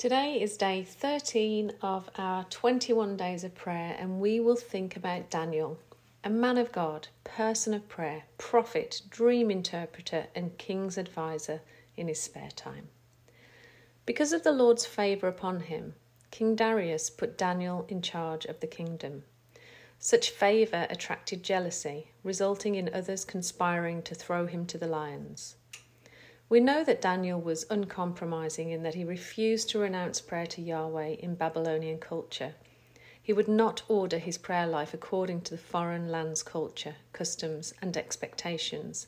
Today is day 13 of our 21 days of prayer, and we will think about Daniel, a man of God, person of prayer, prophet, dream interpreter, and king's advisor in his spare time. Because of the Lord's favour upon him, King Darius put Daniel in charge of the kingdom. Such favour attracted jealousy, resulting in others conspiring to throw him to the lions. We know that Daniel was uncompromising in that he refused to renounce prayer to Yahweh in Babylonian culture. He would not order his prayer life according to the foreign land's culture, customs, and expectations.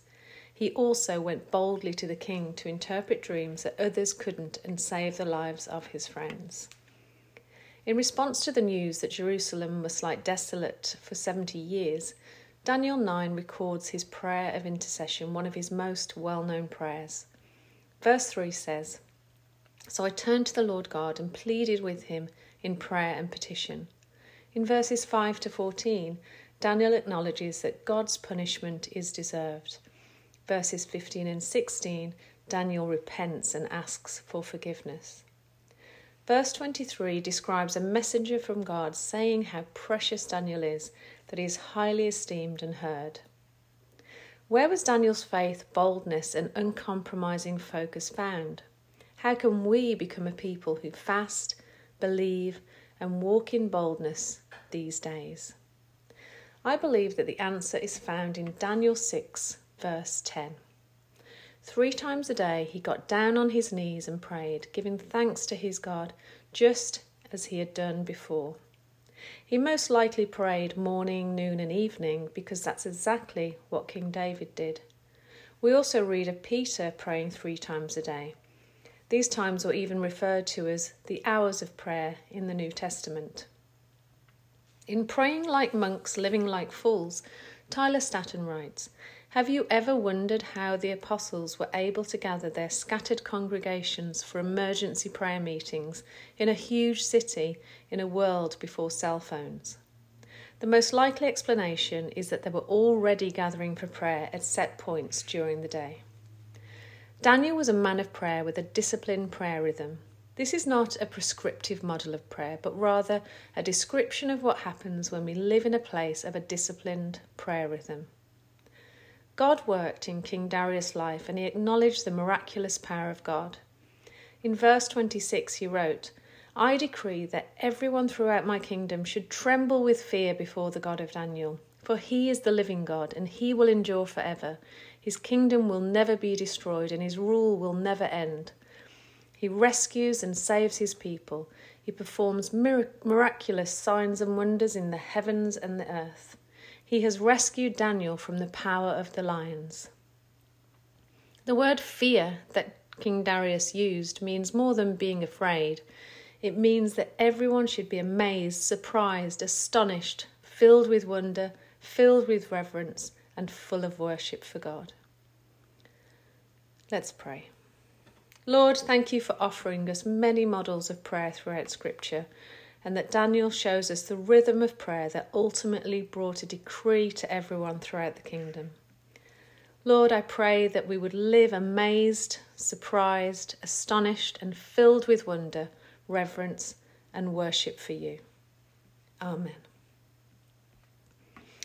He also went boldly to the king to interpret dreams that others couldn't and save the lives of his friends. In response to the news that Jerusalem must lie desolate for 70 years, Daniel 9 records his prayer of intercession, one of his most well known prayers. Verse 3 says So I turned to the Lord God and pleaded with him in prayer and petition. In verses 5 to 14, Daniel acknowledges that God's punishment is deserved. Verses 15 and 16, Daniel repents and asks for forgiveness. Verse 23 describes a messenger from God saying how precious Daniel is, that he is highly esteemed and heard. Where was Daniel's faith, boldness, and uncompromising focus found? How can we become a people who fast, believe, and walk in boldness these days? I believe that the answer is found in Daniel 6, verse 10. Three times a day he got down on his knees and prayed, giving thanks to his God, just as he had done before. He most likely prayed morning, noon, and evening because that's exactly what King David did. We also read of Peter praying three times a day. These times were even referred to as the hours of prayer in the New Testament. In Praying Like Monks, Living Like Fools, Tyler Staton writes have you ever wondered how the apostles were able to gather their scattered congregations for emergency prayer meetings in a huge city in a world before cell phones? The most likely explanation is that they were already gathering for prayer at set points during the day. Daniel was a man of prayer with a disciplined prayer rhythm. This is not a prescriptive model of prayer, but rather a description of what happens when we live in a place of a disciplined prayer rhythm. God worked in King Darius' life and he acknowledged the miraculous power of God. In verse 26, he wrote, I decree that everyone throughout my kingdom should tremble with fear before the God of Daniel, for he is the living God and he will endure forever. His kingdom will never be destroyed and his rule will never end. He rescues and saves his people. He performs miraculous signs and wonders in the heavens and the earth. He has rescued Daniel from the power of the lions. The word fear that King Darius used means more than being afraid. It means that everyone should be amazed, surprised, astonished, filled with wonder, filled with reverence, and full of worship for God. Let's pray. Lord, thank you for offering us many models of prayer throughout Scripture and that Daniel shows us the rhythm of prayer that ultimately brought a decree to everyone throughout the kingdom. Lord, I pray that we would live amazed, surprised, astonished, and filled with wonder, reverence, and worship for you. Amen.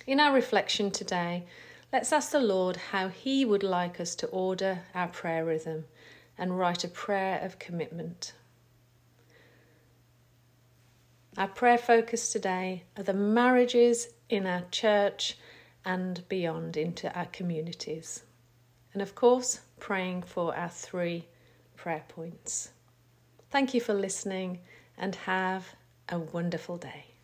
In our reflection today, let's ask the Lord how He would like us to order our prayer rhythm and write a prayer of commitment. Our prayer focus today are the marriages in our church and beyond into our communities. And of course, praying for our three prayer points. Thank you for listening and have a wonderful day.